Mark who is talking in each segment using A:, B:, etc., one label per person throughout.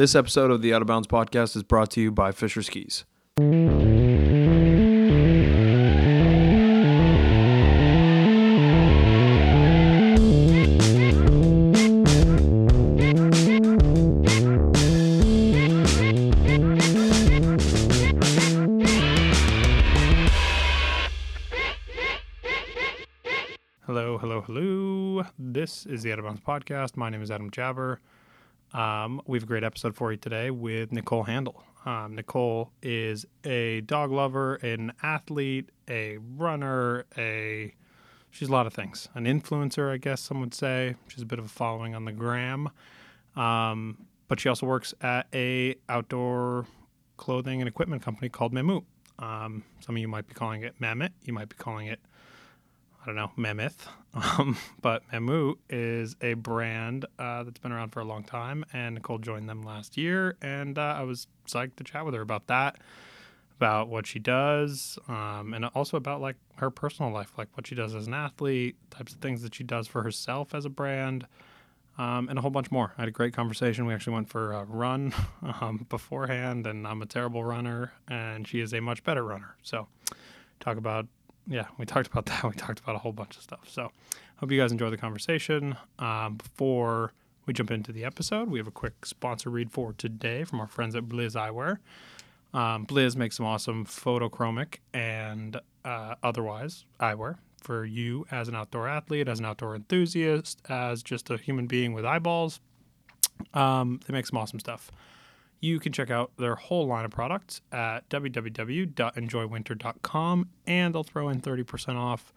A: This episode of the Out of Bounds podcast is brought to you by Fischer Skis. Hello, hello, hello. This is the Out of Bounds podcast. My name is Adam Jabber. Um, we have a great episode for you today with Nicole Handel. Um, Nicole is a dog lover, an athlete, a runner, a she's a lot of things. An influencer, I guess some would say. She's a bit of a following on the gram. Um, but she also works at a outdoor clothing and equipment company called Mammut. Um, some of you might be calling it Mammoth. You might be calling it I don't know, Mammoth. Um, but Mammut is a brand uh, that's been around for a long time, and Nicole joined them last year, and uh, I was psyched to chat with her about that, about what she does, um, and also about like her personal life, like what she does as an athlete, types of things that she does for herself as a brand, um, and a whole bunch more. I had a great conversation. We actually went for a run um, beforehand, and I'm a terrible runner, and she is a much better runner. So, talk about yeah, we talked about that. We talked about a whole bunch of stuff. So, hope you guys enjoy the conversation. Um, before we jump into the episode, we have a quick sponsor read for today from our friends at Bliz Eyewear. Um, Bliz makes some awesome photochromic and uh, otherwise eyewear for you as an outdoor athlete, as an outdoor enthusiast, as just a human being with eyeballs. Um, they make some awesome stuff. You can check out their whole line of products at www.enjoywinter.com and they'll throw in 30% off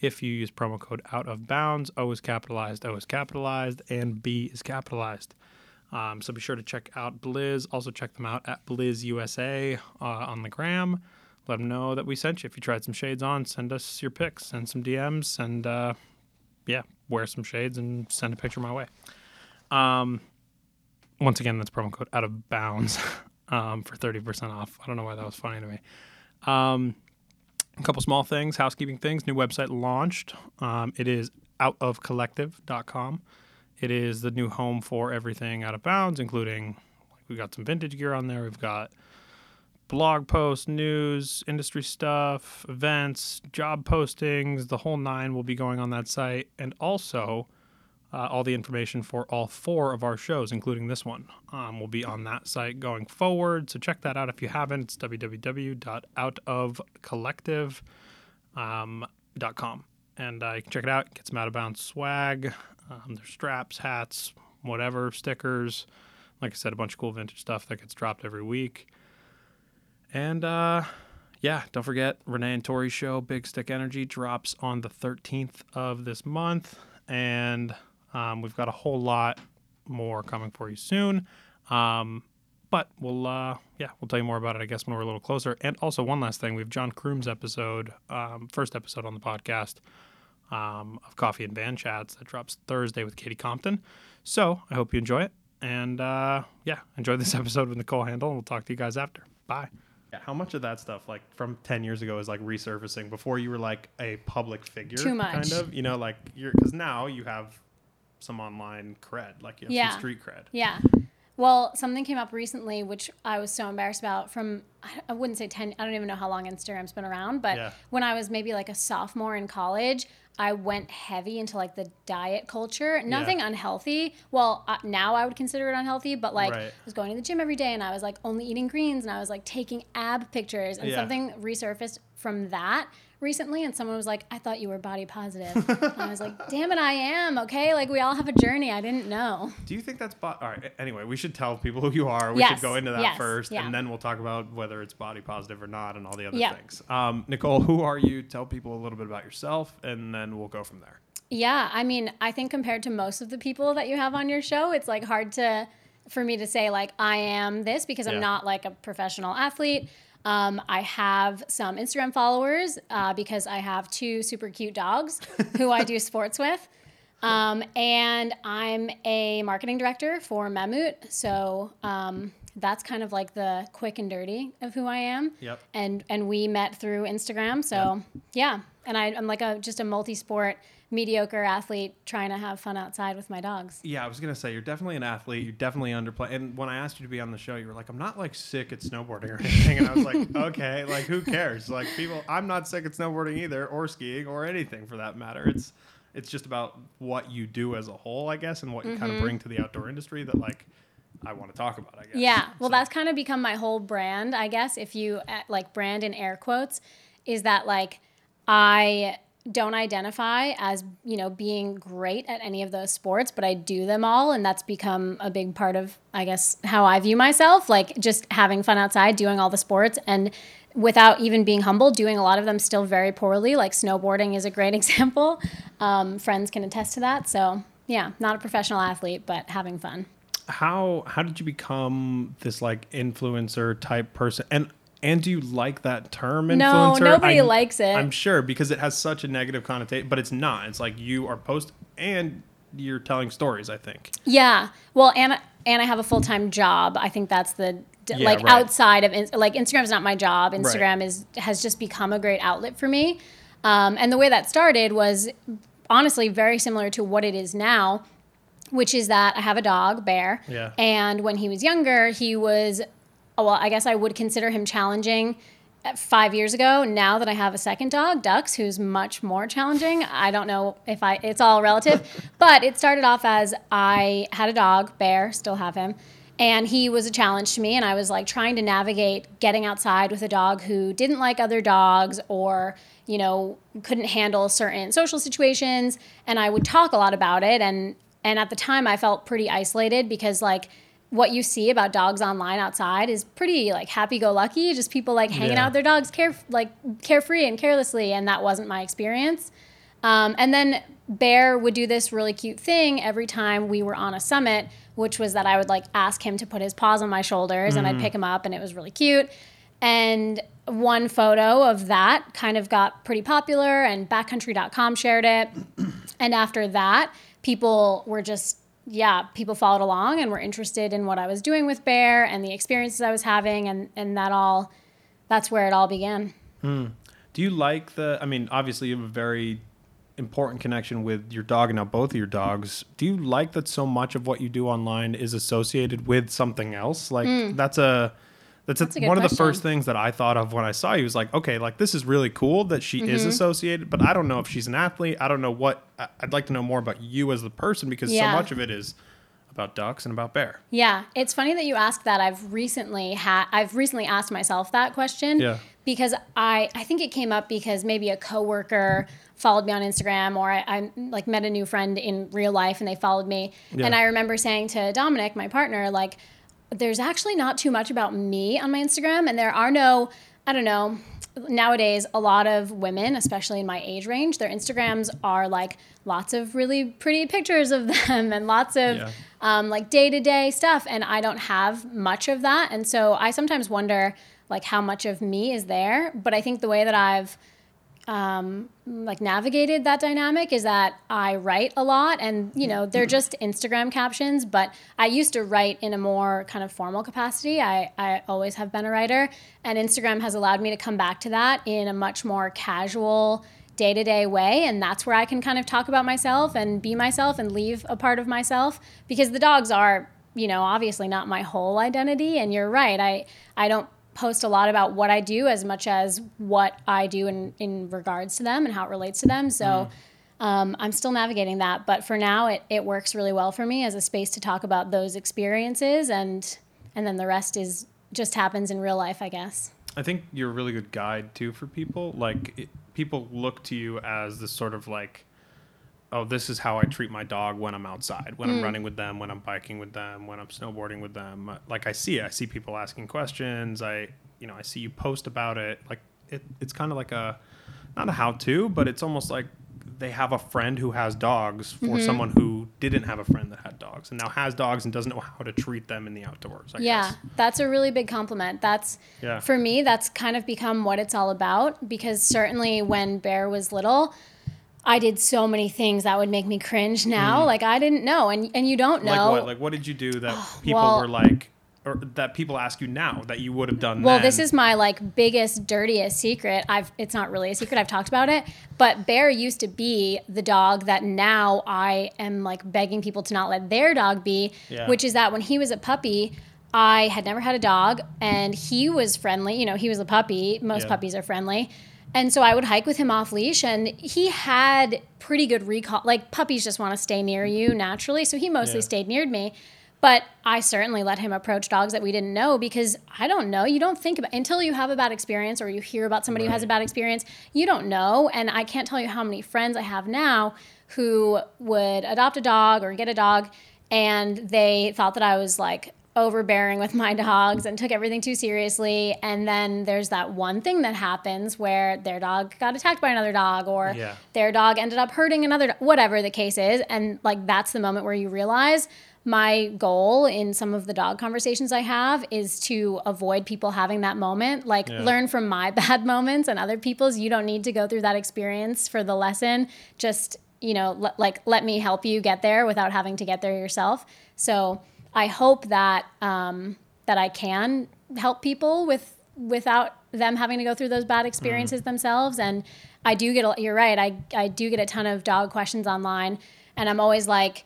A: if you use promo code out of bounds. O is capitalized, O is capitalized, and B is capitalized. Um, so be sure to check out Bliz. Also check them out at Bliz USA uh, on the gram. Let them know that we sent you. If you tried some shades on, send us your pics, send some DMs, and uh, yeah, wear some shades and send a picture my way. Um, once again, that's promo code out of bounds um, for 30% off. I don't know why that was funny to me. Um, a couple small things, housekeeping things. New website launched. Um, it is outofcollective.com. It is the new home for everything out of bounds, including like we got some vintage gear on there. We've got blog posts, news, industry stuff, events, job postings. The whole nine will be going on that site, and also uh, all the information for all four of our shows, including this one, um, will be on that site going forward. So check that out if you haven't. It's www.outofcollective.com. Um, and uh, you can check it out, get some out of bounds swag. Um, there's straps, hats, whatever, stickers. Like I said, a bunch of cool vintage stuff that gets dropped every week. And uh, yeah, don't forget Renee and Tori's show, Big Stick Energy, drops on the 13th of this month. And um, we've got a whole lot more coming for you soon. Um, but we'll, uh, yeah, we'll tell you more about it, I guess, when we're a little closer. And also, one last thing we have John Croom's episode, um, first episode on the podcast um, of Coffee and Van Chats that drops Thursday with Katie Compton. So I hope you enjoy it. And uh, yeah, enjoy this episode with Nicole Handel. And we'll talk to you guys after. Bye. Yeah, how much of that stuff, like from ten years ago, is like resurfacing before you were like a public figure?
B: Too much.
A: kind of. You know, like you're because now you have some online cred, like you have
B: Yeah.
A: some street cred.
B: Yeah. Well, something came up recently, which I was so embarrassed about from, I- wouldn't say 10, I don't even know how long Instagram's been around, but
A: Yeah.
B: when I was maybe like a sophomore in college, I went heavy into like the diet culture. Nothing unhealthy. Well, uh, now I would consider it unhealthy, but like
A: Right.
B: I was going to the gym every day and I was like only eating greens and I was like taking ab pictures and
A: Yeah.
B: something resurfaced from that recently and someone was like, I thought you were body positive. and I was like, damn it, I am. Okay. Like we all have a journey. I didn't know.
A: Do you think that's bo- all right? Anyway, we should tell people who you are. We
B: Yes,
A: should go into that
B: yes,
A: first,
B: yeah.
A: and then we'll talk about whether it's body positive or not, and all the other
B: Yeah.
A: things. Um, Nicole, who are you? Tell people a little bit about yourself, and then we'll go from there.
B: Yeah, I mean, I think compared to most of the people that you have on your show, it's like hard to for me to say like I am this because
A: Yeah.
B: I'm not like a professional athlete. Um, I have some Instagram followers uh, because I have two super cute dogs who I do sports with. Um, and I'm a marketing director for Mammut. So um, that's kind of like the quick and dirty of who I am.
A: Yep.
B: And and we met through Instagram. So yeah, and I, I'm like a just a multi-sport mediocre athlete trying to have fun outside with my dogs.
A: Yeah, I was gonna say you're definitely an athlete. You definitely underplay. And when I asked you to be on the show, you were like, "I'm not like sick at snowboarding or anything." And I was like, "Okay, like who cares? Like people, I'm not sick at snowboarding either, or skiing, or anything for that matter. It's it's just about what you do as a whole, I guess, and what you kind of bring to the outdoor industry that like I want to talk about. I guess.
B: Yeah. Well,
A: So-
B: that's kind of become my whole brand, I guess, if you uh, like brand in air quotes, is that like I don't identify as, you know, being great at any of those sports, but I do them all. And that's become a big part of, I guess, how I view myself, like just having fun outside, doing all the sports. And without even being humble, doing a lot of them still very poorly. Like snowboarding is a great example. Um, friends can attest to that. So, yeah, not a professional athlete, but having fun.
A: how how did you become this like influencer type person and and do you like that term influencer?
B: No, nobody
A: I'm-
B: likes it.
A: i'm sure because it has such a negative connotation but it's not it's like you are post and you're telling stories i think
B: Yeah. Well, and and I have a full time job. I think that's the
A: Yeah,
B: like
A: right.
B: outside of like Instagram's not my job. Instagram is has just become a great outlet for me. Um, and the way that started was honestly very similar to what it is now, which is that I have a dog, Bear.
A: Yeah.
B: And when he was younger, he was well, I guess I would consider him challenging uh, five years ago. Now that I have a second dog, Dux, who's much more challenging, I don't know if I, it's all relative, but it started off as I had a dog, Bear, still have him. And he was a challenge to me, and I was like trying to navigate getting outside with a dog who didn't like other dogs or, you know, couldn't handle certain social situations. And I would talk a lot about it. And, and at the time, I felt pretty isolated because, like, what you see about dogs online outside is pretty like happy-go-lucky, just people like hanging
A: Yeah.
B: out with their dogs, care like carefree and carelessly, and that wasn't my experience. Um, and then Bear would do this really cute thing every time we were on a summit, which was that I would like ask him to put his paws on my shoulders, and I'd pick him up, and it was really cute. And one photo of that kind of got pretty popular, and backcountry.com shared it. And after that, people were just, yeah, people followed along and were interested in what I was doing with Bear and the experiences I was having. And, and that all, that's where it all began. Hmm.
A: do you like the i mean obviously you have a very important connection with your dog and now both of your dogs do you like that so much of what you do online is associated with something else like hmm. that's a that's.
B: That's a
A: one of the first things that I thought of when I saw you was like, okay, like this is really cool that she is
B: Mm-hmm.
A: associated, but I don't know if she's an athlete. I don't know what. I'd like to know more about you as the person because
B: Yeah.
A: so much of it is about Dux and about bear.
B: Yeah, it's funny that you asked that. I've recently had I've recently asked myself that question.
A: Yeah.
B: Because I I think it came up because maybe a coworker followed me on Instagram or I, I like met a new friend in real life and they followed me.
A: Yeah.
B: And I remember saying to Dominic, my partner, like, there's actually not too much about me on my Instagram, and there are no, I don't know. Nowadays, a lot of women, especially in my age range, their Instagrams are like lots of really pretty pictures of them and lots of
A: Yeah.
B: um, like day to day stuff, and I don't have much of that, and so I sometimes wonder like how much of me is there. But I think the way that I've um, like navigated that dynamic is that I write a lot, and you know they're just Instagram captions. But I used to write in a more kind of formal capacity. I I always have been a writer, and Instagram has allowed me to come back to that in a much more casual day to day way. And that's where I can kind of talk about myself and be myself and leave a part of myself because the dogs are, you know, obviously not my whole identity. And you're right. I, I don't post a lot about what I do as much as what I do in, in regards to them and how it relates to them. So um, I'm still navigating that. But for now, it, it works really well for me as a space to talk about those experiences. And, and then the rest is just happens in real life, I guess.
A: I think you're a really good guide too for people. Like it, people look to you as this sort of like, oh, this is how I treat my dog when I'm outside, when I'm running with them, when I'm biking with them, when I'm snowboarding with them. Uh, Like I see it. I see people asking questions. I, you know, I see you post about it. Like it, it's kind of like a, not a how-to, but it's almost like they have a friend who has dogs for someone who didn't have a friend that had dogs and now has dogs and doesn't know how to treat them in the outdoors. I
B: yeah,
A: guess.
B: that's a really big compliment. That's
A: Yeah.
B: for me. That's kind of become what it's all about because certainly when Bear was little, I did so many things that would make me cringe. Now, like I didn't know, and and you don't know.
A: Mm. Like what? Like what did you do that people
B: well-
A: were like, or that people ask you now that you would have done.
B: Well,
A: then?
B: this is my like biggest, dirtiest secret. I've it's not really a secret. I've talked about it, but Bear used to be the dog that now I am like begging people to not let their dog be,
A: Yeah.
B: which is that when he was a puppy, I had never had a dog and he was friendly. You know, he was a puppy. Most
A: Yeah.
B: puppies are friendly. And so I would hike with him off leash and he had pretty good recall. Like puppies just want to stay near you naturally. So he mostly
A: Yeah.
B: stayed near me. But I certainly let him approach dogs that we didn't know because I don't know. You don't think about until you have a bad experience or you hear about somebody who has a bad experience. You don't know. And I can't tell you how many friends I have now who would adopt a dog or get a dog and they thought that I was like overbearing with my dogs and took everything too seriously. And then there's that one thing that happens where their dog got attacked by another dog or
A: Yeah.
B: their dog ended up hurting another, whatever the case is. And like that's the moment where you realize my goal in some of the dog conversations I have is to avoid people having that moment. Like
A: Yeah.
B: learn from my bad moments and other people's. You don't need to go through that experience for the lesson. Just, you know, l- like let me help you get there without having to get there yourself. So I hope that um, that I can help people with without them having to go through those bad experiences themselves. And I do get, a, you're right. I, I do get a ton of dog questions online and I'm always like,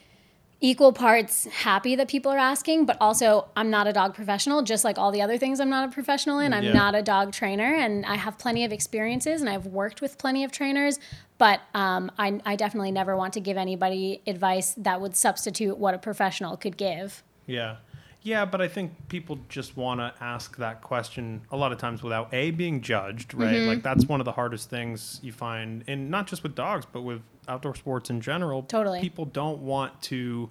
B: equal parts happy that people are asking, but also I'm not a dog professional, just like all the other things I'm not a professional in. I'm
A: Yeah.
B: not a dog trainer, and I have plenty of experiences, and I've worked with plenty of trainers. But um, I, I definitely never want to give anybody advice that would substitute what a professional could give.
A: Yeah. Yeah, but I think people just want to ask that question a lot of times without A, being judged, right?
B: Mm-hmm.
A: Like, that's one of the hardest things you find, and not just with dogs, but with outdoor sports in general.
B: Totally.
A: People don't want to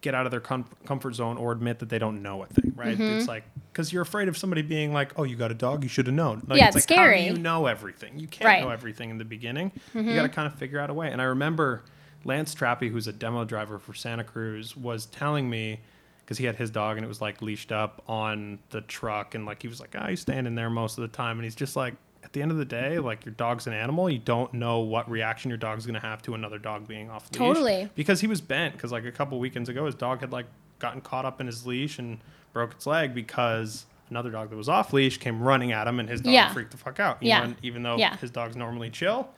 A: get out of their com- comfort zone or admit that they don't know a thing, right?
B: Mm-hmm.
A: It's like, because you're afraid of somebody being like, oh, you got a dog, you should have known. Like,
B: Yeah, it's
A: like,
B: scary.
A: How do you know everything? You can't
B: Right. Mm-hmm.
A: know everything in the beginning. You got to kind of figure out a way. And I remember Lance Trappy, who's a demo driver for Santa Cruz, was telling me because he had his dog and it was like leashed up on the truck and like he was like, ah, he's standing there most of the time and he's just like, at the end of the day, like your dog's an animal. You don't know what reaction your dog's gonna have to another dog being off leash.
B: Totally.
A: Because he was bent because like a couple weekends ago, his dog had like gotten caught up in his leash and broke its leg because another dog that was off leash came running at him and his dog
B: Yeah.
A: freaked the fuck out.
B: Yeah.
A: know, even though
B: Yeah.
A: his dog's normally chill,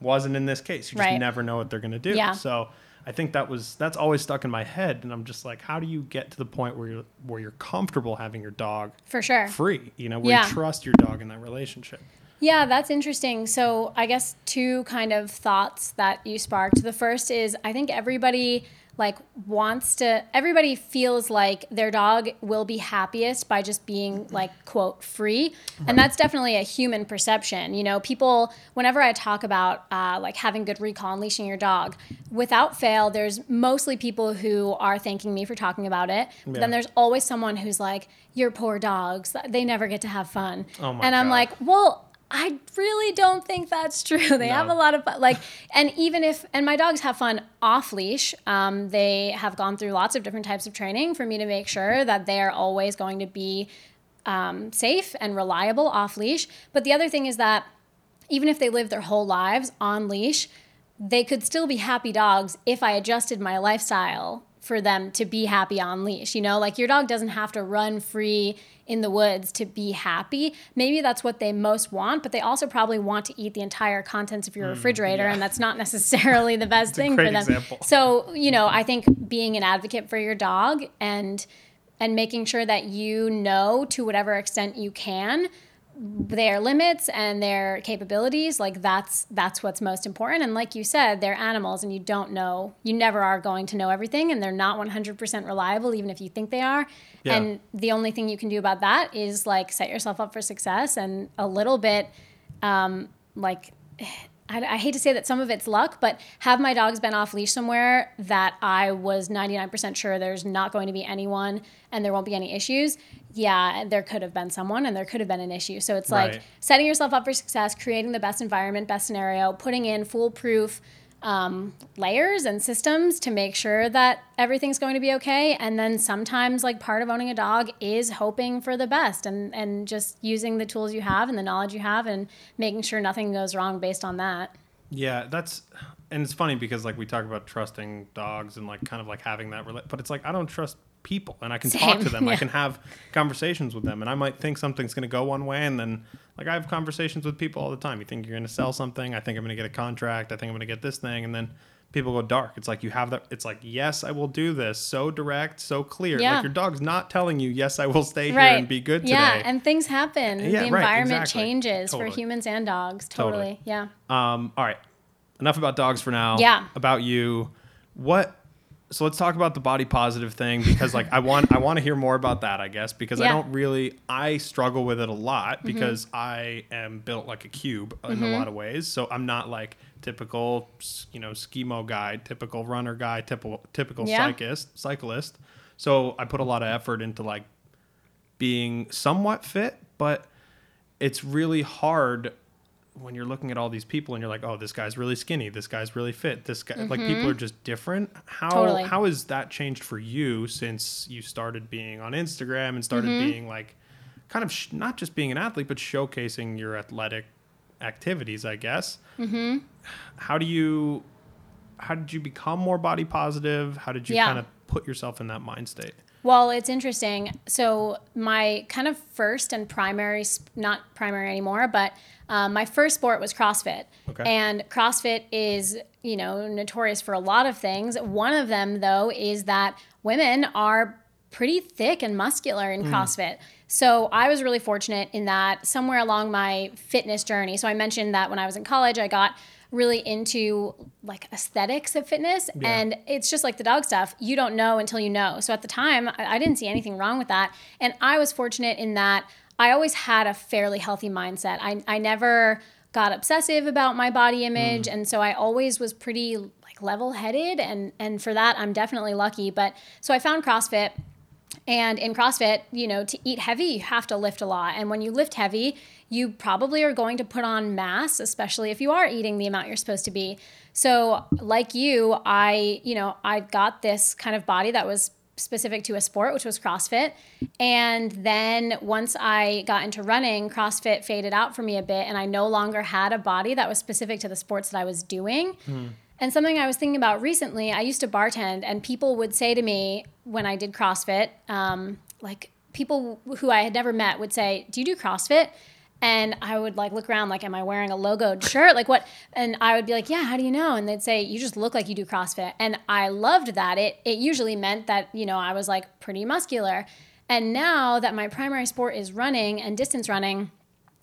A: wasn't in this case. You just
B: Right.
A: never know what they're gonna do.
B: Yeah.
A: So I think that was that's always stuck in my head, and I'm just like, how do you get to the point where you're where you're comfortable having your dog
B: For sure.
A: free? You know, where
B: Yeah.
A: you trust your dog in that relationship.
B: Yeah, that's interesting. So, I guess two kind of thoughts that you sparked. The first is I think everybody like wants to everybody feels like their dog will be happiest by just being like quote free and that's definitely a human perception you know people whenever i talk about uh, like having good recall and leashing your dog without fail there's mostly people who are thanking me for talking about it but
A: Yeah.
B: then there's always someone who's like your poor dogs they never get to have fun
A: Oh my
B: and i'm
A: God.
B: like well I really don't think that's true. They have a lot of fun. Like, and even if, and my dogs have fun off leash. Um, they have gone through lots of different types of training for me to make sure that they are always going to be um, safe and reliable off leash. But the other thing is that even if they live their whole lives on leash, they could still be happy dogs if I adjusted my lifestyle for them to be happy on leash. You know, like your dog doesn't have to run free in the woods to be happy. Maybe that's what they most want, but they also probably want to eat the entire contents of your refrigerator,
A: yeah.
B: and that's not necessarily the best thing for them.
A: example.
B: So, you know, I think being an advocate for your dog and and making sure that you know to whatever extent you can their limits and their capabilities like that's that's what's most important and like you said they're animals and you don't know you never are going to know everything and they're not 100% reliable even if you think they are
A: Yeah.
B: and the only thing you can do about that is like set yourself up for success and a little bit um, like I, I hate to say that some of it's luck, but have my dogs been off leash somewhere that I was 99% sure there's not going to be anyone and there won't be any issues? Yeah, there could have been someone and there could have been an issue. So it's like setting yourself up for success, creating the best environment, best scenario, putting in foolproof um, layers and systems to make sure that everything's going to be okay. And then sometimes, like part of owning a dog is hoping for the best and and just using the tools you have and the knowledge you have and making sure nothing goes wrong based on that.
A: Yeah, that's and it's funny because like we talk about trusting dogs and like kind of like having that but it's like I don't trust people and I can talk to them. I can have conversations with them and I might think something's going to go one way and then like I have conversations with people all the time. You think you're going to sell something, I think I'm going to get a contract, I think I'm going to get this thing and then people go dark. It's like you have that it's like yes, I will do this. So direct, so clear.
B: Yeah.
A: Like your dog's not telling you yes, I will stay here and be good today.
B: Yeah, and things happen.
A: Yeah,
B: the
A: right,
B: environment
A: exactly.
B: changes
A: Totally.
B: for humans and dogs.
A: Totally.
B: Totally. Yeah.
A: Um, all right. Enough about dogs for now.
B: Yeah.
A: About you. What so let's talk about the body positive thing because like I want I want to hear more about that, I guess, because I
B: Yeah. Mm-hmm.
A: don't really I struggle with it a lot because I am built like a cube in a lot of ways. So I'm not like typical you know, skimo guy, typical runner guy, typical typical
B: Yeah.
A: cyclist cyclist. So I put a lot of effort into like being somewhat fit, but it's really hard when you're looking at all these people and you're like, oh, this guy's really skinny, this guy's really fit, this guy like people are just different. How
B: Mm-hmm. Totally.
A: how has that changed for you since you started being on Instagram and started
B: Mm-hmm.
A: being like kind of sh- not just being an athlete but showcasing your athletic activities, I guess. Mm-hmm. How do you how did you become more body positive? How did you
B: Yeah.
A: kind of put yourself in that mind state?
B: Well, it's interesting. So my kind of first and primary, sp- not primary anymore, but um, my first sport was CrossFit.
A: Okay.
B: And CrossFit is, you know, notorious for a lot of things. One of them, though, is that women are pretty thick and muscular in CrossFit. So I was really fortunate in that somewhere along my fitness journey. So I mentioned that when I was in college, I got really into like aesthetics of fitness and it's just like the dog stuff you don't know until you know so at the time I, I didn't see anything wrong with that and i was fortunate in that i always had a fairly healthy mindset i, I never got obsessive about my body image mm. and so i always was pretty like level headed and and for that i'm definitely lucky but so i found crossfit and in CrossFit, you know, to eat heavy, you have to lift a lot. And when you lift heavy, you probably are going to put on mass, especially if you are eating the amount you're supposed to be. So, like you, I, you know, I got this kind of body that was specific to a sport, which was CrossFit. And then once I got into running, CrossFit faded out for me a bit, and I no longer had a body that was specific to the sports that I was doing. And something I was thinking about recently, I used to bartend, and people would say to me when I did CrossFit, um, like people who I had never met would say, "Do you do CrossFit?" And I would like look around, like, "Am I wearing a logoed shirt? Like what?" And I would be like, "Yeah, how do you know?" And they'd say, "You just look like you do CrossFit." And I loved that. It it usually meant that you know I was like pretty muscular. And now that my primary sport is running and distance running,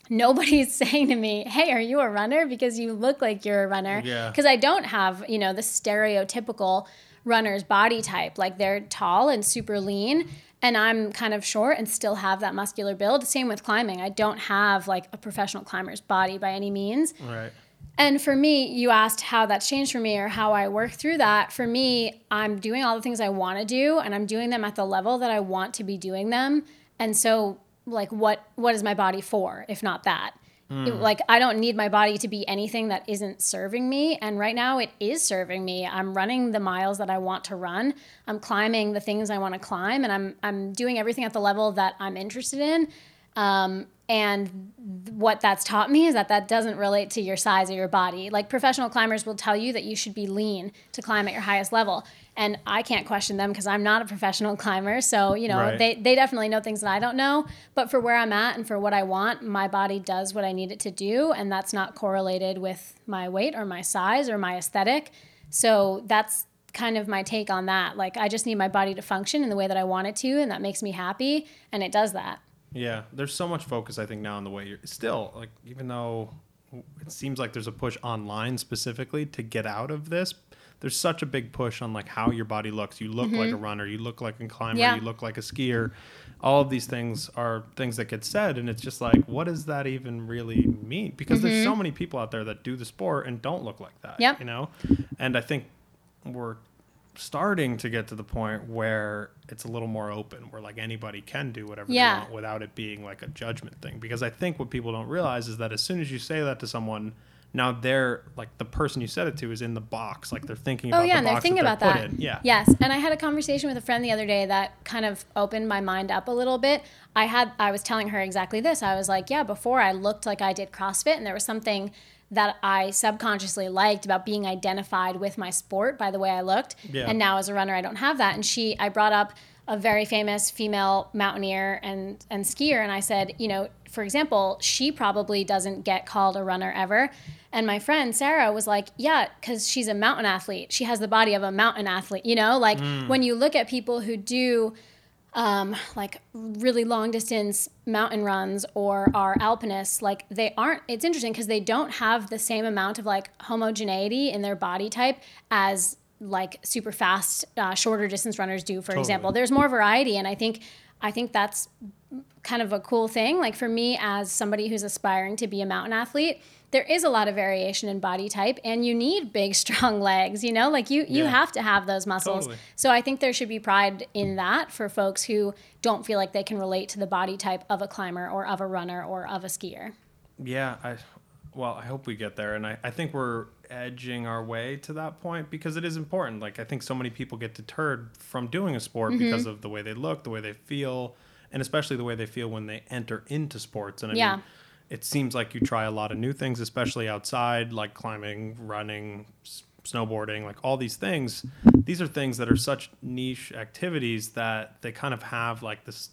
B: nobody's saying to me, "Hey, are you a runner?" Because you look like you're a runner.
A: Yeah.
B: Because I don't have, you know, the stereotypical runner's body type. Like they're tall and super lean, and I'm kind of short and still have that muscular build. Same with climbing. I don't have like a professional climber's body by any means.
A: Right.
B: And for me, you asked how that's changed for me or how I work through that. For me, I'm doing all the things I want to do and I'm doing them at the level that I want to be doing them. And so like what what is my body for if not that? It- like I don't need my body to be anything that isn't serving me and right now it is serving me. I'm running the miles that I want to run. I'm climbing the things I want to climb and I'm I'm doing everything at the level that I'm interested in. Um, and what that's taught me is that that doesn't relate to your size or your body. Like professional climbers will tell you that you should be lean to climb at your highest level. And I can't question them because I'm not a professional climber. So, you know,
A: Right.
B: they, they definitely know things that I don't know. But for where I'm at and for what I want, my body does what I need it to do. And that's not correlated with my weight or my size or my aesthetic. So that's kind of my take on that. Like, I just need my body to function in the way that I want it to. And that makes me happy. And it does that.
A: Yeah, there's so much focus I think now on the way you're still like even though it seems like there's a push online specifically to get out of this. There's such a big push on like how your body looks. You look like a runner, you look like a climber,
B: Mm-hmm. Yeah.
A: you look like a skier. All of these things are things that get said and it's just like what does that even really mean? Because there's so many people out there that do the sport and don't look like that,
B: Mm-hmm. Yep.
A: you know? And I think we're starting to get to the point where it's a little more open where like anybody can do whatever
B: Yeah.
A: they want without it being like a judgment thing because i think what people don't realize is that as soon as you say that to someone now they're like the person you said it to is in the box like they're thinking
B: Oh
A: about
B: yeah,
A: the
B: and they're thinking
A: that
B: about
A: they're
B: that.
A: put in. yeah
B: Yes, and I had a conversation with a friend the other day that kind of opened my mind up a little bit. I had I was telling her exactly this. I was like, yeah, before I looked like I did CrossFit, and there was something that I subconsciously liked about being identified with my sport by the way I looked.
A: Yeah.
B: And now as a runner, I don't have that. And she, I brought up a very famous female mountaineer and and skier and I said, you know, for example, she probably doesn't get called a runner ever. And my friend Sarah was like, yeah, cuz she's a mountain athlete. She has the body of a mountain athlete, you know? Like mm. when you look at people who do um, like really long distance mountain runs or are alpinists, like they aren't, it's interesting because they don't have the same amount of like homogeneity in their body type as like super fast, uh, shorter distance runners do, for example. There's more variety. And I think, I think that's kind of a cool thing. Like for me, as somebody who's aspiring to be a mountain athlete, there is a lot of variation in body type and you need big strong legs you know like you you
A: Yeah.
B: have to have those muscles
A: Totally.
B: so i think there should be pride in that for folks who don't feel like they can relate to the body type of a climber or of a runner or of a skier
A: Yeah, I well, I hope we get there, and I, I think we're edging our way to that point because it is important. Like I think so many people get deterred from doing a sport
B: Mm-hmm.
A: because of the way they look, the way they feel, and especially the way they feel when they enter into sports. And I
B: Yeah.
A: mean, it seems like you try a lot of new things, especially outside, like climbing, running, s- snowboarding, like all these things. These are things that are such niche activities that they kind of have like this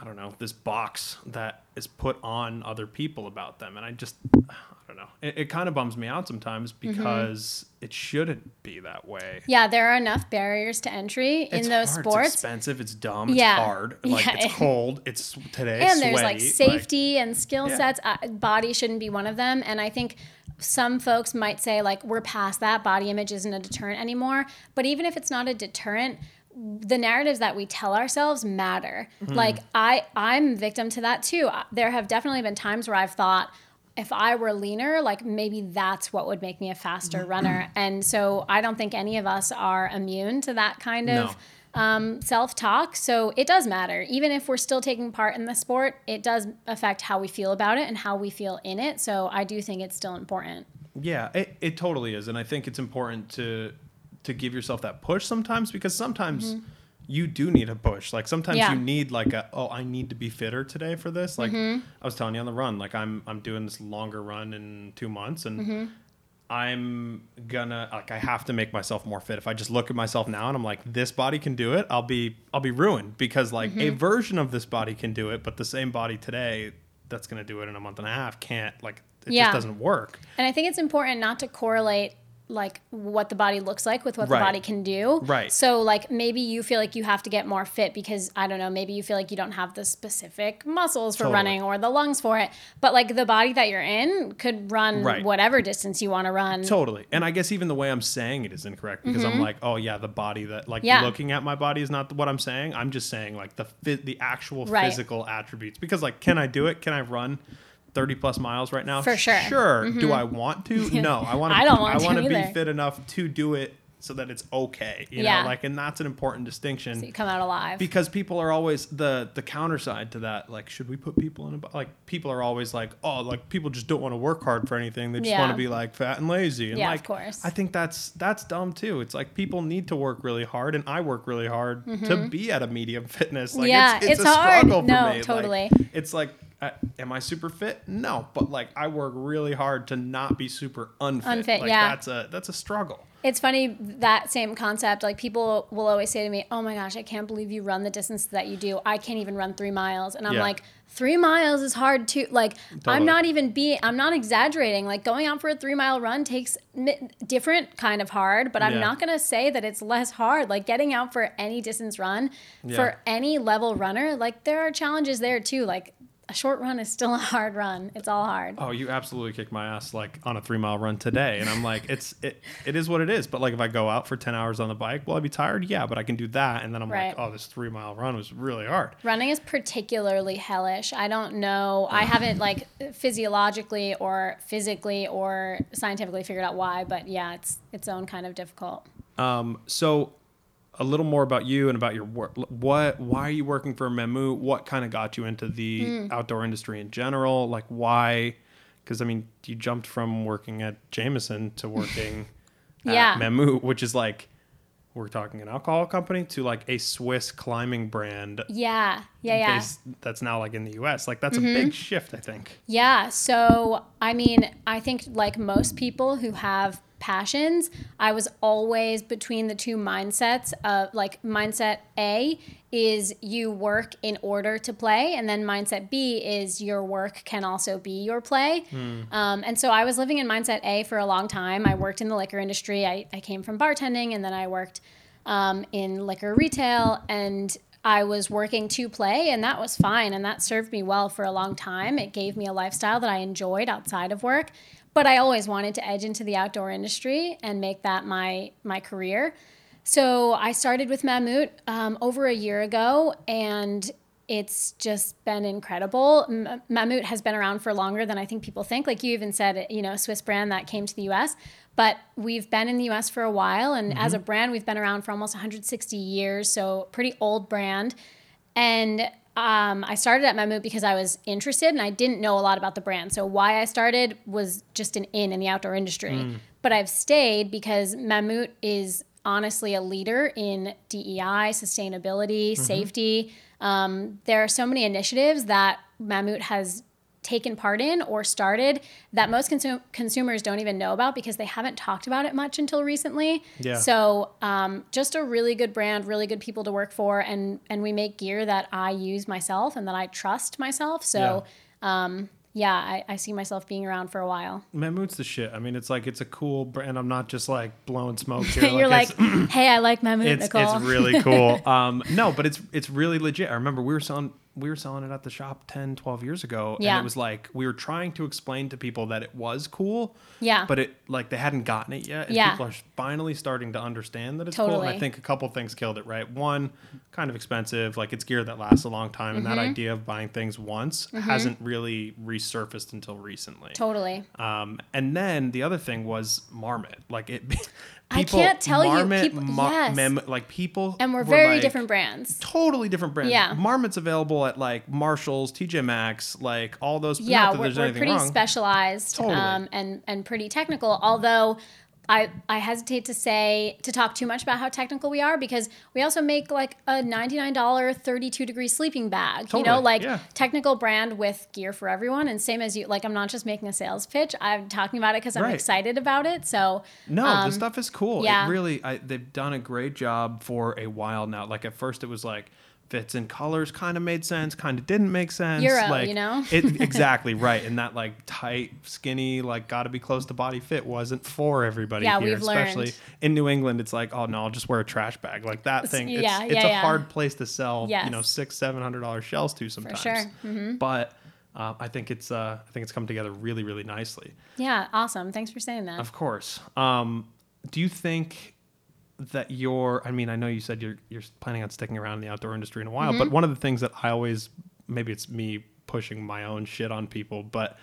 A: I don't know, this box that is put on other people about them. And I just, I don't know. It, it kind of bums me out sometimes
B: Mm-hmm.
A: because it shouldn't be that way.
B: yeah there are enough barriers to entry in
A: It's
B: those
A: hard,
B: sports
A: It's expensive. It's dumb. It's
B: Yeah.
A: hard. Like
B: Yeah.
A: it's cold. It's today.
B: and there's like
A: sweaty,
B: safety and skill
A: Yeah.
B: sets uh, body shouldn't be one of them and i think some folks might say like we're past that body image isn't a deterrent anymore but even if it's not a deterrent the narratives that we tell ourselves matter like i i'm victim to that too there have definitely been times where i've thought if I were leaner, like maybe that's what would make me a faster runner. And so I don't think any of us are immune to that kind of
A: No.
B: um, self talk. So it does matter. Even if we're still taking part in the sport, it does affect how we feel about it and how we feel in it. So I do think it's still important.
A: Yeah, it, it totally is, and I think it's important to to give yourself that push sometimes because sometimes you do need a push. Like sometimes
B: Mm-hmm. Yeah.
A: you need like a oh I need to be fitter today for this. Like
B: Mm-hmm.
A: I was telling you on the run, like I'm I'm doing this longer run in two months and.
B: Mm-hmm.
A: I'm gonna like I have to make myself more fit. If I just look at myself now and I'm like, this body can do it, I'll be I'll be ruined because like a
B: Mm-hmm.
A: version of this body can do it, but the same body today that's gonna do it in a month and a half can't like it
B: Yeah.
A: just doesn't work.
B: And I think it's important not to correlate like what the body looks like with what
A: Right.
B: the body can do.
A: Right.
B: So like maybe you feel like you have to get more fit because I don't know, maybe you feel like you don't have the specific muscles for
A: Totally.
B: running or the lungs for it. But like the body that you're in could run
A: Right.
B: whatever distance you want to run.
A: Totally. And I guess even the way I'm saying it is incorrect because I'm like, oh yeah, the body that like
B: Mm-hmm. Yeah.
A: looking at my body is not what I'm saying. I'm just saying like the the actual
B: Right.
A: physical attributes because like can I do it? Can I run 30 plus miles right now?
B: For sure. Mm-hmm.
A: Sure. Do I want to? No. I want to
B: I don't want
A: I
B: to
A: want to be
B: either.
A: fit enough to do it so that it's okay, you
B: Yeah.
A: know? Like and that's an important distinction.
B: So you come out alive.
A: because people are always the the counter side to that like should we put people in a like people are always like oh like people just don't want to work hard for anything they just
B: Yeah.
A: want to be like fat and lazy and
B: Yeah, of
A: like
B: course.
A: i think that's that's dumb too it's like people need to work really hard and i work really hard to be at a medium fitness like
B: Mm-hmm. Yeah,
A: it's, it's,
B: it's
A: a
B: hard.
A: struggle for
B: No,
A: me Like,
B: totally.
A: it's like uh, am i super fit no but like i work really hard to not be super unfit
B: Unfit,
A: like
B: yeah.
A: that's a that's a struggle
B: It's funny that same concept. Like people will always say to me, "Oh my gosh, I can't believe you run the distance that you do. I can't even run three miles." And I'm
A: Yeah.
B: like, three miles is hard too. Like
A: Totally.
B: I'm not even being. I'm not exaggerating. Like going out for a three mile run takes mi- different kind of hard, but I'm
A: Yeah.
B: not gonna say that it's less hard. Like getting out for any distance run
A: Yeah.
B: for any level runner, like there are challenges there too. Like a short run is still a hard run. It's all hard.
A: Oh, you absolutely kicked my ass like on a three mile run today, and I'm like, it's it, it is what it is. But like, if I go out for ten hours on the bike, will I be tired? Yeah, but I can do that, and then I'm
B: Right.
A: like, oh, this three mile run was really hard.
B: Running is particularly hellish. I don't know. I haven't like physiologically or physically or scientifically figured out why, but yeah, it's its own kind of difficult.
A: Um, so a little more about you and about your work. What, why are you working for Mammut? What kind of got you into the
B: Hmm.
A: outdoor industry in general? Like, why? Because I mean, you jumped from working at Jameson to working
B: Yeah.
A: at Mammut, which is like we're talking an alcohol company to like a Swiss climbing brand.
B: Yeah, Yeah, yeah.
A: base that's now like in the US. Like that's
B: Mm-hmm.
A: a big shift, I think.
B: Yeah. So, I mean, I think like most people who have passions, I was always between the two mindsets of like mindset A is you work in order to play, and then mindset B is your work can also be your play. Um, and so I was living in mindset A for a long time. I worked in the liquor industry. I, I came from bartending, and then I worked um, in liquor retail and I was working to play, and that was fine. And that served me well for a long time. It gave me a lifestyle that I enjoyed outside of work. But I always wanted to edge into the outdoor industry and make that my, my career. So I started with Mammut um, over a year ago, and it's just been incredible. M- Mammut has been around for longer than I think people think. Like you even said, you know, Swiss brand that came to the US, but we've been in the US for a while. And as a brand, we've been around for almost 160 years. So, pretty old brand. And um, I started at Mammut because I was interested and I didn't know a lot about the brand. So, why I started was just an in in the outdoor industry. But I've stayed because Mammut is honestly a leader in DEI, sustainability, safety. Um, there are so many initiatives that Mammut has taken part in or started that most consum- consumers don't even know about because they haven't talked about it much until recently.
A: Yeah.
B: So um, just a really good brand, really good people to work for, and and we make gear that I use myself and that I trust myself. So um, yeah, I, I see myself being around for a while.
A: Mammut's the shit. I mean, it's like it's a cool brand. I'm not just like blowing smoke here.
B: You're like,
A: it's-
B: hey, I like Mammut,
A: it's
B: Nicole.
A: it's really cool. Um, no, but it's it's really legit. I remember we were selling we were selling it at the shop 10, 12 years ago,
B: Yeah.
A: and it was like we were trying to explain to people that it was cool.
B: Yeah.
A: But it like they hadn't gotten it yet, and
B: Yeah.
A: people are finally starting to understand that it's cool. And I think a couple things killed it. Right, one, kind of expensive. Like it's gear that lasts a long time, and that
B: Mm-hmm.
A: idea of buying things once hasn't really resurfaced until recently.
B: totally.
A: Um, and then the other thing was Marmot. Like it,
B: I can't tell you,
A: Marmot,
B: people- yes.
A: Mem, like people,
B: And we're very
A: like,
B: different brands.
A: Totally different brands.
B: Yeah.
A: Marmot's available at like Marshalls, TJ Maxx, like all those.
B: yeah, we're,
A: there's
B: we're
A: anything
B: pretty
A: wrong.
B: specialized
A: Totally.
B: um, and and pretty technical. Although I I hesitate to say to talk too much about how technical we are because we also make like a ninety nine dollar thirty two degree sleeping bag. You know, like
A: yeah.
B: technical brand with gear for everyone. And same as you, like I'm not just making a sales pitch. I'm talking about it because I'm
A: Right.
B: excited about it. So
A: No,
B: um,
A: the stuff is cool.
B: yeah.
A: It really, I, they've done a great job for a while now. Like at first, it was like fits and colors kind of made sense, kind of didn't make sense.
B: Euro,
A: like,
B: you know?
A: it exactly right. And that like tight, skinny, like got to be close to body fit wasn't for everybody
B: Yeah,
A: here.
B: we've
A: Especially
B: learned.
A: in New England, it's like, oh no, I'll just wear a trash bag like that thing. It's,
B: yeah,
A: it's
B: yeah,
A: a
B: yeah.
A: hard place to sell, you know, six, seven hundred dollar shells to sometimes.
B: For sure. Mm-hmm.
A: But uh, I think it's uh, I think it's come together really, really nicely.
B: yeah, awesome. Thanks for saying that.
A: Of course. Um, do you think that you're? I mean, I know you said you're you're planning on sticking around in the outdoor industry in a while,
B: Mm-hmm.
A: but one of the things that I always maybe it's me pushing my own shit on people, but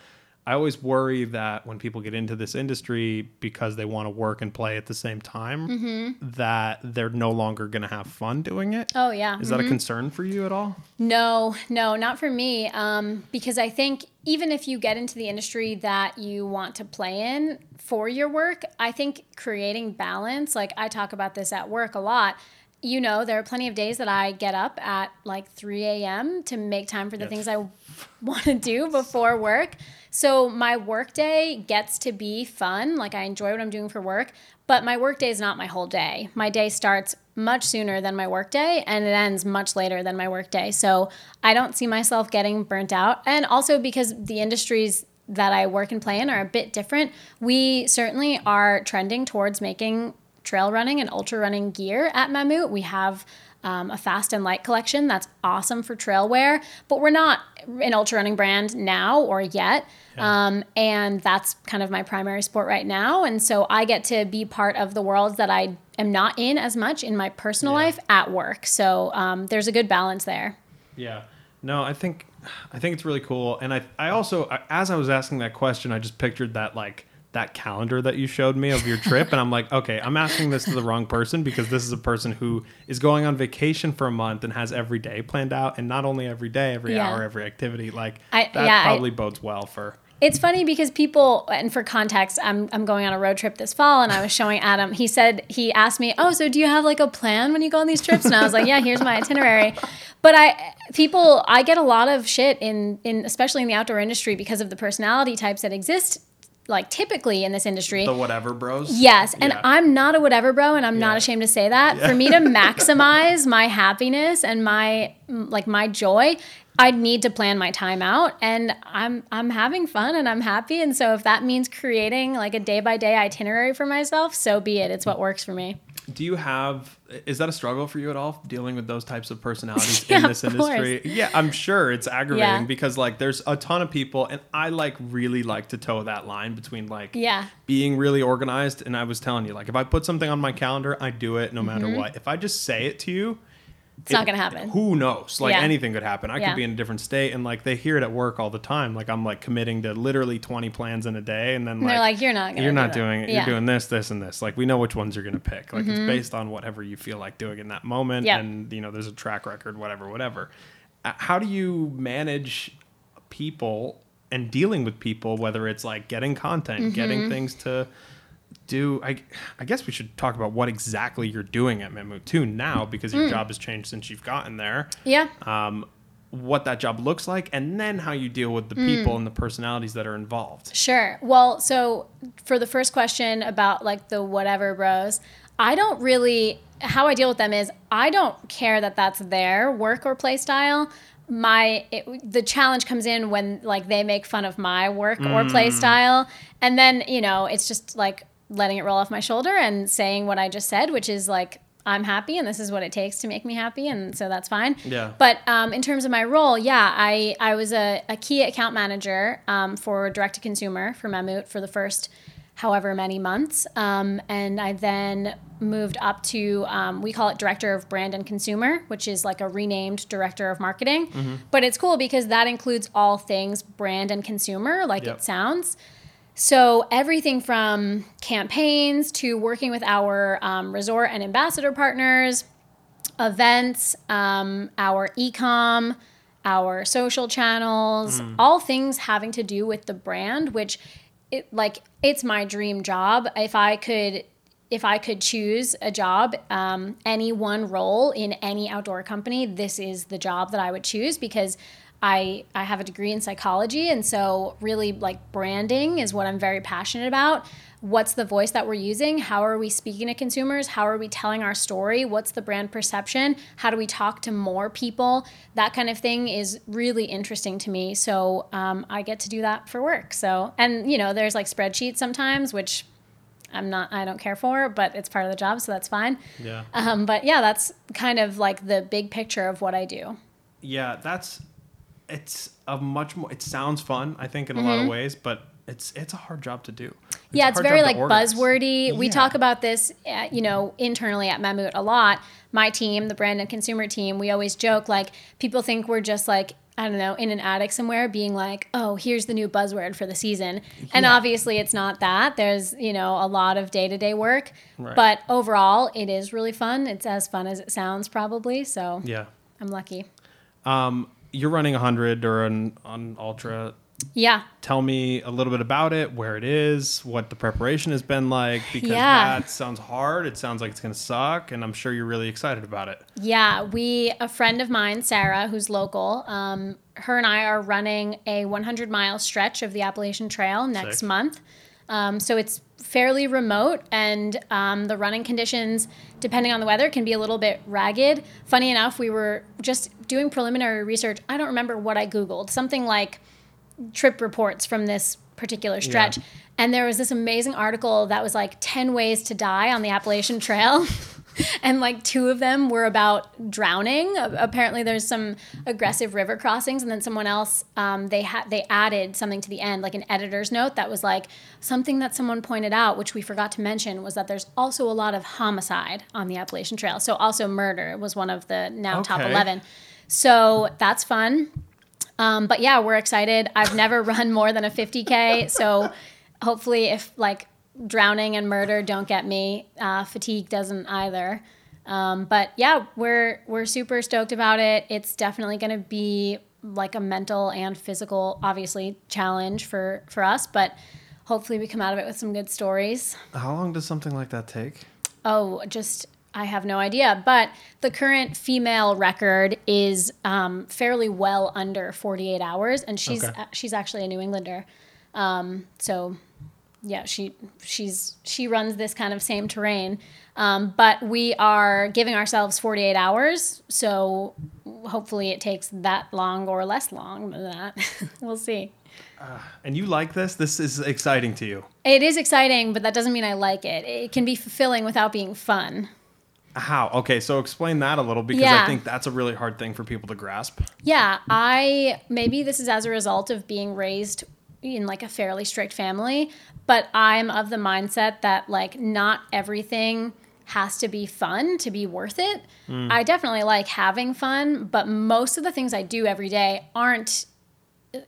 A: I always worry that when people get into this industry because they want to work and play at the same time,
B: Mm-hmm.
A: that they're no longer going to have fun doing it.
B: Oh yeah.
A: Is that a concern for you at all?
B: No, no, not for me. Um, because I think even if you get into the industry that you want to play in for your work, I think creating balance, like I talk about this at work a lot. You know, there are plenty of days that I get up at like 3 a.m. to make time for the
A: Yes.
B: things I want to do before work. So my workday gets to be fun. Like I enjoy what I'm doing for work, but my workday is not my whole day. My day starts much sooner than my workday and it ends much later than my workday. So I don't see myself getting burnt out. And also because the industries that I work and play in are a bit different, we certainly are trending towards making trail running and ultra running gear at Mammut. We have um, a fast and light collection that's awesome for trail wear, but we're not an ultra running brand now or yet. Um, and that's kind of my primary sport right now. And so I get to be part of the world that I am not in as much in my personal
A: Yeah.
B: life at work. So um, there's a good balance there.
A: Yeah. No, I think I think it's really cool, and I I also as I was asking that question, I just pictured that like that calendar that you showed me of your trip, and I'm like, okay, I'm asking this to the wrong person because this is a person who is going on vacation for a month and has every day planned out, and not only every day, every
B: Yeah.
A: hour, every activity. Like
B: I-
A: that
B: yeah, I-
A: probably bodes well for.
B: it's funny because people, and for context, I'm, I'm going on a road trip this fall and I was showing Adam, he said, he asked me, Oh, so do you have like a plan when you go on these trips? And I was like, Yeah, here's my itinerary. But I, people, I get a lot of shit in, in, especially in the outdoor industry because of the personality types that exist like typically in this industry.
A: The whatever bros.
B: Yes, and
A: Yeah.
B: I'm not a whatever bro, and I'm
A: Yeah.
B: not ashamed to say that. For me to maximize my happiness and my like my joy, I need to plan my time out, and I'm I'm having fun and I'm happy, and so if that means creating like a day by day itinerary for myself, so be it. It's what works for me.
A: Do you have is that a struggle for you at all dealing with those types of personalities
B: Yeah,
A: in this
B: of course.
A: industry? Yeah, I'm sure it's aggravating
B: Yeah.
A: because like there's a ton of people and I like really like to toe that line between like
B: Yeah.
A: being really organized and I was telling you like if I put something on my calendar, I do it no matter mm-hmm. what. If I just say it to you,
B: It's not gonna happen.
A: Who knows? Like
B: Yeah.
A: anything could happen. I
B: Yeah.
A: could be in a different state and like they hear it at work all the time. Like I'm like committing to literally 20 plans in a day and then
B: And they're like, "You're not gonna
A: you're
B: do
A: not
B: it."
A: doing it.
B: Yeah. Mm-hmm.
A: You're doing this, this, and this. Like we know which ones you're gonna pick. Like it's based on whatever you feel like doing in that moment,
B: Yep.
A: and you know there's a track record, whatever, whatever. Uh, How do you manage people and dealing with people, whether it's like getting content,
B: Mm-hmm.
A: getting things to do? I I guess we should talk about what exactly you're doing at Mammut now because
B: Mm.
A: your job has changed since you've gotten there
B: Yeah.
A: um, what that job looks like, and then how you deal with the
B: Mm.
A: people and the personalities that are involved.
B: Sure. Well, so for the first question about like the whatever bros, I don't really how I deal with them is I don't care that that's their work or play style. My it, the challenge comes in when like they make fun of my work or play style, and then you know it's just like letting it roll off my shoulder and saying what I just said, which is like I'm happy and this is what it takes to make me happy, and so that's fine.
A: Yeah.
B: But um, in terms of my role, yeah, I, I was a, a key account manager um, for direct to consumer for Mammut for the first however many months. Um, and I then moved up to, um, we call it director of brand and consumer, which is like a renamed director of marketing.
A: Mm-hmm.
B: But it's cool because that includes all things brand and consumer, like
A: Yep.
B: it sounds. So everything from campaigns to working with our um, resort and ambassador partners, events, um, our ecom, our social channels, all things having to do with the brand, which it like it's my dream job. If I could if I could choose a job, um, any one role in any outdoor company, this is the job that I would choose because I I have a degree in psychology, and so really like branding is what I'm very passionate about. What's the voice that we're using? How are we speaking to consumers? How are we telling our story? What's the brand perception? How do we talk to more people? That kind of thing is really interesting to me. So um, I get to do that for work. So and you know, there's like spreadsheets sometimes, which I'm not, I don't care for, but it's part of the job, so that's fine.
A: Yeah.
B: Um, but yeah, that's kind of like the big picture of what I do.
A: Yeah, that's it's a much more it sounds fun, I think in a lot of ways, but it's it's a hard job to do.
B: Mm-hmm. yeah, it's very like buzzwordy. We talk about this, uh, you know, internally at Mammut a lot. My team, the brand and consumer team, we always joke like people think we're just like I don't know in an attic somewhere being like, oh, here's the new buzzword for the season, and obviously it's not that. There's you know a lot of day to day work,
A: Right.
B: but overall it is really fun. It's as fun as it sounds probably. So
A: Yeah.
B: I'm lucky.
A: Um you're running a hundred or an on ultra.
B: Yeah.
A: Tell me a little bit about it, where it is, what the preparation has been like, because
B: Yeah.
A: that sounds hard. It sounds like it's gonna suck, and I'm sure you're really excited about it.
B: Yeah, we a friend of mine, Sarah, who's local. Um, her and I are running a 100 mile stretch of the Appalachian Trail next
A: Sick.
B: month. Um, so it's fairly remote, and um, the running conditions, depending on the weather, can be a little bit ragged. Funny enough, we were just doing preliminary research. I don't remember what I googled. Something like trip reports from this particular stretch.
A: Yeah.
B: And there was this amazing article that was like 10 ways to die on the Appalachian Trail. and like two of them were about drowning. Apparently, there's some aggressive river crossings, and then someone else um, they had they added something to the end, like an editor's note that was like something that someone pointed out, which we forgot to mention, was that there's also a lot of homicide on the Appalachian Trail. So also murder was one of the now top 11. So that's fun. Um, but yeah, we're excited. I've never run more than a 50K. So hopefully, if like drowning and murder don't get me, uh, fatigue doesn't either. Um, but yeah, we're we're super stoked about it. It's definitely going to be like a mental and physical, obviously, challenge for for us. But hopefully, we come out of it with some good stories.
A: How long does something like that take?
B: Oh, just I have no idea. But the current female record is um, fairly well under 48 hours, and she's
A: Okay.
B: uh, she's actually a New Englander. Um, so yeah, she she's she runs this kind of same terrain. Um, but we are giving ourselves 48 hours, so hopefully it takes that long or less long than that. we'll see.
A: And you like this? This is exciting to you.
B: It is exciting, but that doesn't mean I like it. It can be fulfilling without being fun.
A: How? Okay, so explain that a little because I think that's a really hard thing for people to grasp.
B: Yeah, I maybe this is as a result of being raised in like a fairly strict family, but I'm of the mindset that like not everything has to be fun to be worth it. I definitely like having fun, but most of the things I do every day aren't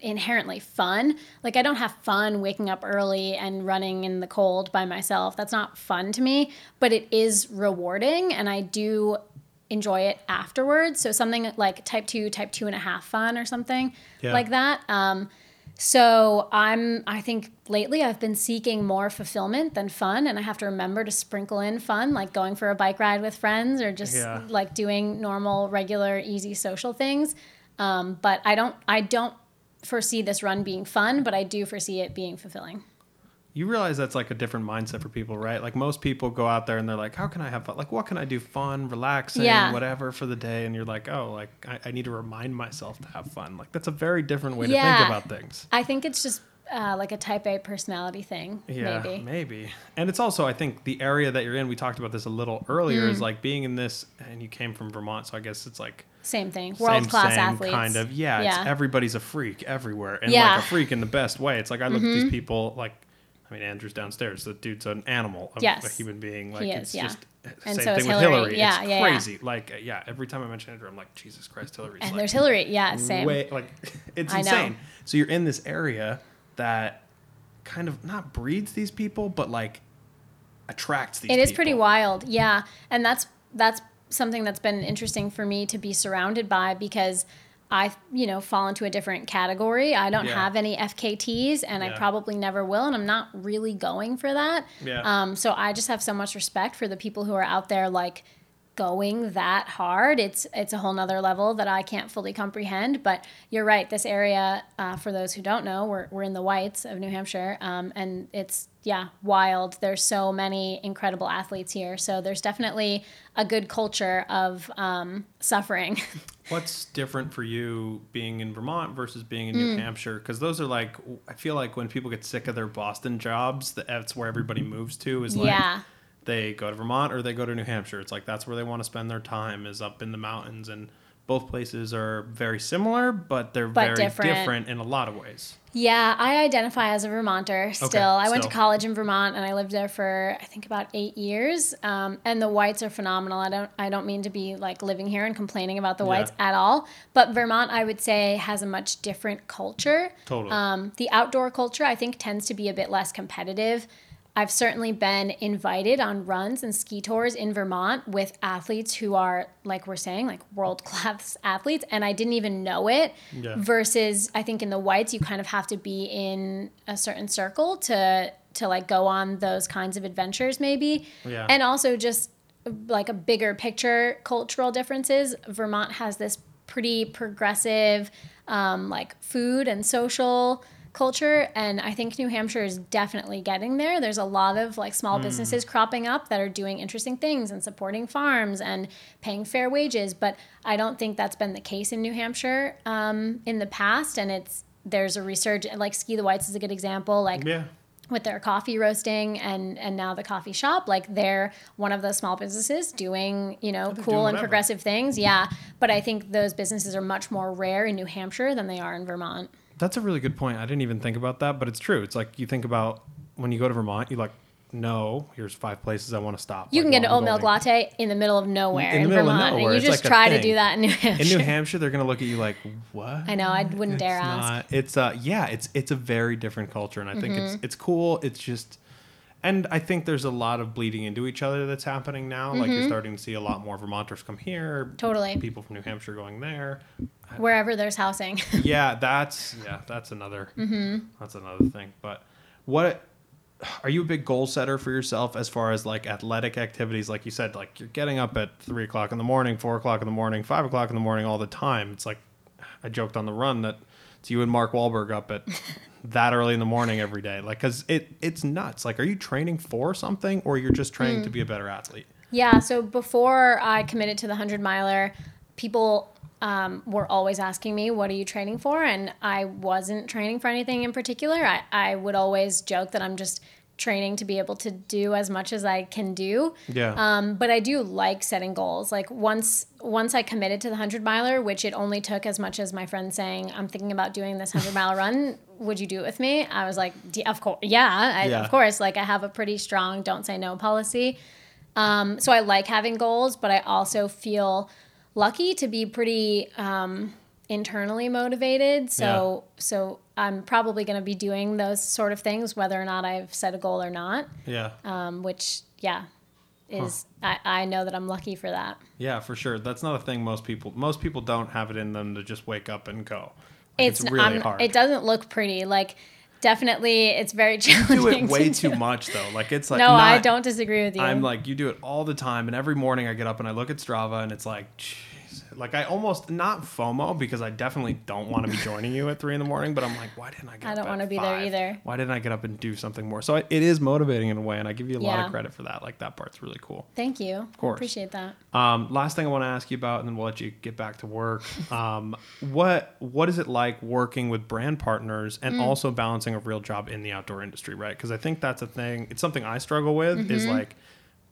B: inherently fun. Like I don't have fun waking up early and running in the cold by myself. That's not fun to me, but it is rewarding and I do enjoy it afterwards. So something like type two, type two and a half fun or something
A: Yeah.
B: like that. Um, so I'm I think lately I've been seeking more fulfillment than fun and I have to remember to sprinkle in fun like going for a bike ride with friends or just
A: Yeah.
B: like doing normal regular easy social things. Um, but I don't I don't foresee this run being fun, but I do foresee it being fulfilling.
A: You realize that's like a different mindset for people, right? Like most people go out there and they're like, "How can I have fun? Like, what can I do? Fun, relaxing,
B: Yeah.
A: whatever for the day." And you're like, "Oh, like I, I need to remind myself to have fun." Like that's a very different way to think about things.
B: I think it's just uh, like a type A personality thing,
A: Yeah,
B: maybe.
A: maybe. And it's also, I think, the area that you're in. We talked about this a little earlier.
B: Mm.
A: Is like being in this, and you came from Vermont, so I guess it's like
B: Same thing. World class
A: same
B: athletes.
A: kind of. Yeah,
B: Yeah.
A: It's, everybody's a freak everywhere, and
B: Yeah. Mm-hmm.
A: like a freak in the best way. It's like I look at these people like. I mean, Andrew's downstairs. The dude's an animal, a,
B: Yes.
A: a human being. Like
B: He
A: it's
B: yeah.
A: just
B: And
A: same
B: so
A: thing
B: is
A: with
B: Hillary.
A: Hillary.
B: Yeah,
A: it's
B: yeah, yeah.
A: crazy. Like, uh, yeah, every time I mention Andrew, I'm like, Jesus Christ, Hillary.
B: and
A: like
B: there's Hillary. Yeah, same.
A: way like it's
B: I know.
A: insane. So you're in this area that kind of not breeds these people, but like attracts these.
B: It is pretty wild, yeah, and that's that's something that's been interesting for me to be surrounded by because I, you know, fall into a different category. I don't
A: Yeah.
B: have any FKTs, and I probably never will, and I'm not really going for that.
A: Yeah.
B: Um, so I just have so much respect for the people who are out there, like going that hard. It's it's a whole nother level that I can't fully comprehend. But you're right. This area, uh, for those who don't know, we're we're in the whites of New Hampshire, um, and it's yeah wild. There's so many incredible athletes here. So there's definitely a good culture of um, suffering.
A: What's different for you being in Vermont versus being in
B: Mm.
A: New Hampshire? Because those are like, I feel like when people get sick of their Boston jobs, that's where everybody moves to. Is like
B: yeah.
A: they go to Vermont or they go to New Hampshire. It's like that's where they want to spend their time is up in the mountains, and both places are very similar, but they're
B: But
A: very
B: different.
A: different in a lot of ways.
B: Yeah, I identify as a Vermonter still. I went to college in Vermont and I lived there for I think about eight years. Um, and the whites are phenomenal. I don't I don't mean to be like living here and complaining about the
A: Yeah.
B: whites at all. But Vermont, I would say, has a much different culture.
A: Totally.
B: Um, the outdoor culture, I think, tends to be a bit less competitive. I've certainly been invited on runs and ski tours in Vermont with athletes who are, like we're saying, like world class athletes, and I didn't even know it.
A: Yeah.
B: Versus, I think in the whites, you kind of have to be in a certain circle to to like go on those kinds of adventures, maybe.
A: Yeah.
B: And also just like a bigger picture cultural differences. Vermont has this pretty progressive, um, like food and social culture and i think new hampshire is definitely getting there. There's a lot of like small businesses cropping up that are doing interesting things and supporting farms and paying fair wages but i don't think that's been the case in new hampshire um, in the past and it's there's a resurgence like ski the whites is a good example like
A: Yeah.
B: with their coffee roasting and and now the coffee shop like they're one of those small businesses doing you know
A: doing
B: cool and progressive things yeah but i think those businesses are much more rare in new hampshire than they are in vermont
A: That's a really good point. I didn't even think about that, but it's true. It's like you think about when you go to Vermont, you like, no, here's five places I want to stop.
B: you
A: like,
B: can get an oat milk latte in the middle of nowhere
A: In
B: in,
A: middle of
B: vermont
A: nowhere.
B: and you
A: It's
B: just
A: like
B: try to do that in new hampshire
A: In New Hampshire, they're gonna look at you like, what?
B: i know i wouldn't dare
A: it's
B: ask
A: Not, it's uh yeah, it's it's a very different culture, and I think
B: Mm-hmm.
A: it's it's cool. It's just and I think there's a lot of bleeding into each other that's happening now. Like you're mm-hmm. starting to see a lot more Vermonters come here,
B: Totally.
A: people from New Hampshire going there.
B: Wherever there's housing.
A: yeah, that's yeah, that's another mm-hmm. that's another thing. But what are you a big goal setter for yourself as far as like athletic activities? Like you said, like you're getting up at three o'clock in the morning, four o'clock in the morning, five o'clock in the morning all the time. It's like I joked on the run that it's you and Mark Wahlberg up at that early in the morning every day. Like, cause it it's nuts. Like, are you training for something or you're just training to be a better athlete?
B: Yeah, so before I committed to the 100 miler, people um, were always asking me, What are you training for? And I wasn't training for anything in particular. I, I would always joke that I'm just training to be able to do as much as I can do.
A: Yeah.
B: Um, but I do like setting goals. Like once once I committed to the hundred miler, which it only took as much as my friend saying, "I'm thinking about doing this hundred mile run. Would you do it with me?" I was like, "D- "Of course, yeah, I,
A: Yeah.
B: of course." Like I have a pretty strong "don't say no" policy. Um, so I like having goals, but I also feel lucky to be pretty um, internally motivated. So so I'm probably going to be doing those sort of things, whether or not I've set a goal or not
A: yeah.
B: um, which yeah is I, I know that i'm lucky for that
A: Yeah, for sure. That's not a thing most people most people don't have it in them to just wake up and go. Like,
B: it's,
A: it's, really
B: I'm-
A: hard.
B: it doesn't look pretty like definitely it's very challenging.
A: You do it way
B: to
A: too
B: do.
A: much though. Like it's like
B: no i don't disagree with you
A: I'm like you do it all the time, and every morning I get up and I look at Strava, and it's like. Like I almost not FOMO because I definitely don't want to be joining you at three in the morning, but I'm like, why didn't I get?
B: I
A: up
B: don't wanna be there either.
A: Why didn't I get up and do something more? So it is motivating in a way, and I give you a lot of credit for that. Like that part's really cool.
B: thank you of
A: course.
B: appreciate that
A: Um, last thing I want to ask you about, and then we'll let you get back to work. Um, what what is it like working with brand partners
B: Mm.
A: and also balancing a real job in the outdoor industry, right? Because I think that's a thing. It's something I struggle with.
B: Mm-hmm.
A: Is like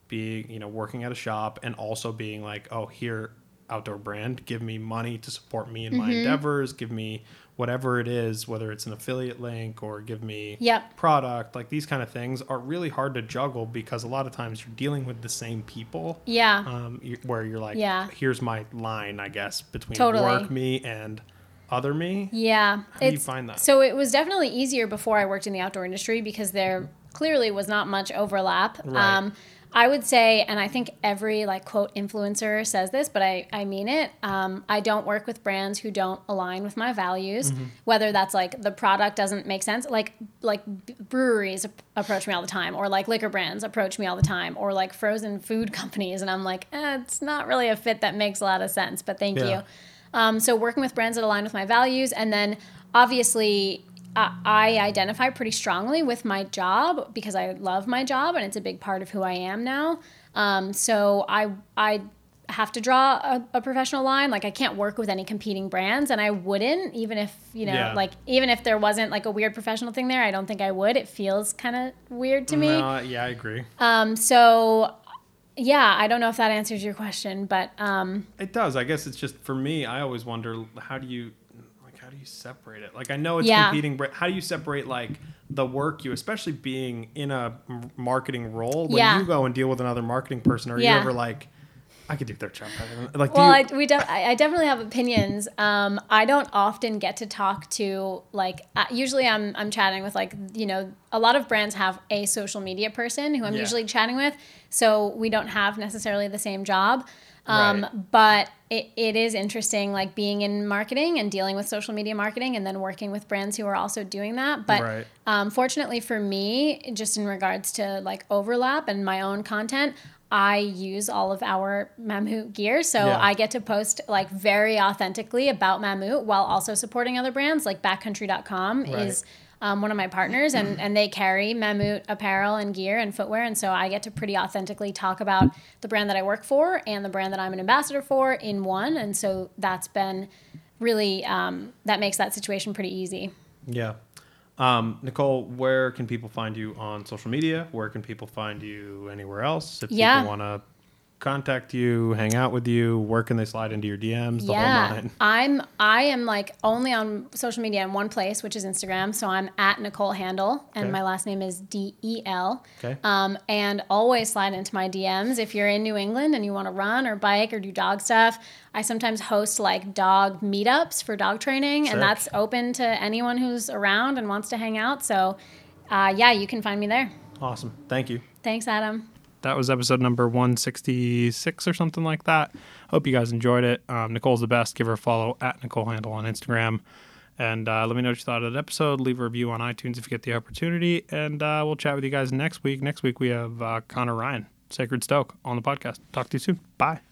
A: being you know working at a shop and also being like, oh here outdoor brand, give me money to support me in my
B: Mm-hmm.
A: endeavors, give me whatever it is, whether it's an affiliate link or give me
B: Yep.
A: product, like these kind of things are really hard to juggle because a lot of times you're dealing with the same people
B: yeah
A: um, you- where you're like,
B: Yeah.
A: here's my line, I guess, between
B: Totally.
A: work me and other me.
B: yeah
A: How do you find that?
B: so it was definitely easier before i worked in the outdoor industry because there clearly was not much overlap
A: Right.
B: um, I would say, and I think every like quote influencer says this, but I, I mean it. Um, I don't work with brands who don't align with my values,
A: Mm-hmm.
B: whether that's like the product doesn't make sense. Like like breweries approach me all the time, or like liquor brands approach me all the time, or like frozen food companies, and I'm like, eh, it's not really a fit that makes a lot of sense. But thank
A: Yeah.
B: you. Um, so working with brands that align with my values, and then obviously I I identify pretty strongly with my job because I love my job and it's a big part of who I am now. Um, so I I have to draw a, a professional line. Like I can't work with any competing brands, and I wouldn't even if you know
A: Yeah.
B: like even if there wasn't like a weird professional thing there. I don't think I would. It feels kind of weird to me.
A: No, yeah, I agree.
B: Um, so yeah, I don't know if that answers your question, but um,
A: It does. I guess it's just for me. I always wonder how do you like how do you separate it? Like I know it's
B: Yeah.
A: competing, but how do you separate like the work you, especially being in a marketing role, when
B: Yeah.
A: you go and deal with another marketing person? Are
B: Yeah.
A: you ever like, I could do their job better? than-" Like, do
B: Well,
A: you,
B: I, we de- I I definitely have opinions. Um, I don't often get to talk to like. Uh, usually, I'm I'm chatting with like you know a lot of brands have a social media person who I'm
A: Yeah.
B: usually chatting with, so we don't have necessarily the same job. Um,
A: Right.
B: But it, it is interesting, like being in marketing and dealing with social media marketing, and then working with brands who are also doing that. But
A: Right.
B: um, fortunately for me, just in regards to like overlap and my own content, I use all of our Mammut gear. So
A: Yeah.
B: I get to post like very authentically about Mammut while also supporting other brands. Like backcountry.com
A: Right.
B: is um, one of my partners and, and they carry Mammut apparel and gear and footwear. And so I get to pretty authentically talk about the brand that I work for and the brand that I'm an ambassador for in one. And so that's been really, um, that makes that situation pretty easy.
A: Yeah. Um, Nicole, where can people find you on social media? Where can people find you anywhere else? If
B: Yeah.
A: people want to contact you, hang out with you, where can they slide into your DMs? The whole
B: yeah. I'm I am like only on social media in one place, which is Instagram. So I'm at Nicole Handel, and
A: Okay.
B: my last name is D E L.
A: Okay.
B: Um, and always slide into my DMs if you're in New England and you want to run or bike or do dog stuff. I sometimes host like dog meetups for dog training, and that's open to anyone who's around and wants to hang out. So, uh, yeah, you can find me there.
A: Awesome. Thank you.
B: Thanks, Adam.
A: That was episode number 166 or something like that. Hope you guys enjoyed it. Um, Nicole's the best. Give her a follow at Nicole Handel on Instagram. And uh, let me know what you thought of that episode. Leave a review on iTunes if you get the opportunity. And uh, we'll chat with you guys next week. Next week, we have uh, Connor Ryan, Sacred Stoke, on the podcast. Talk to you soon. Bye.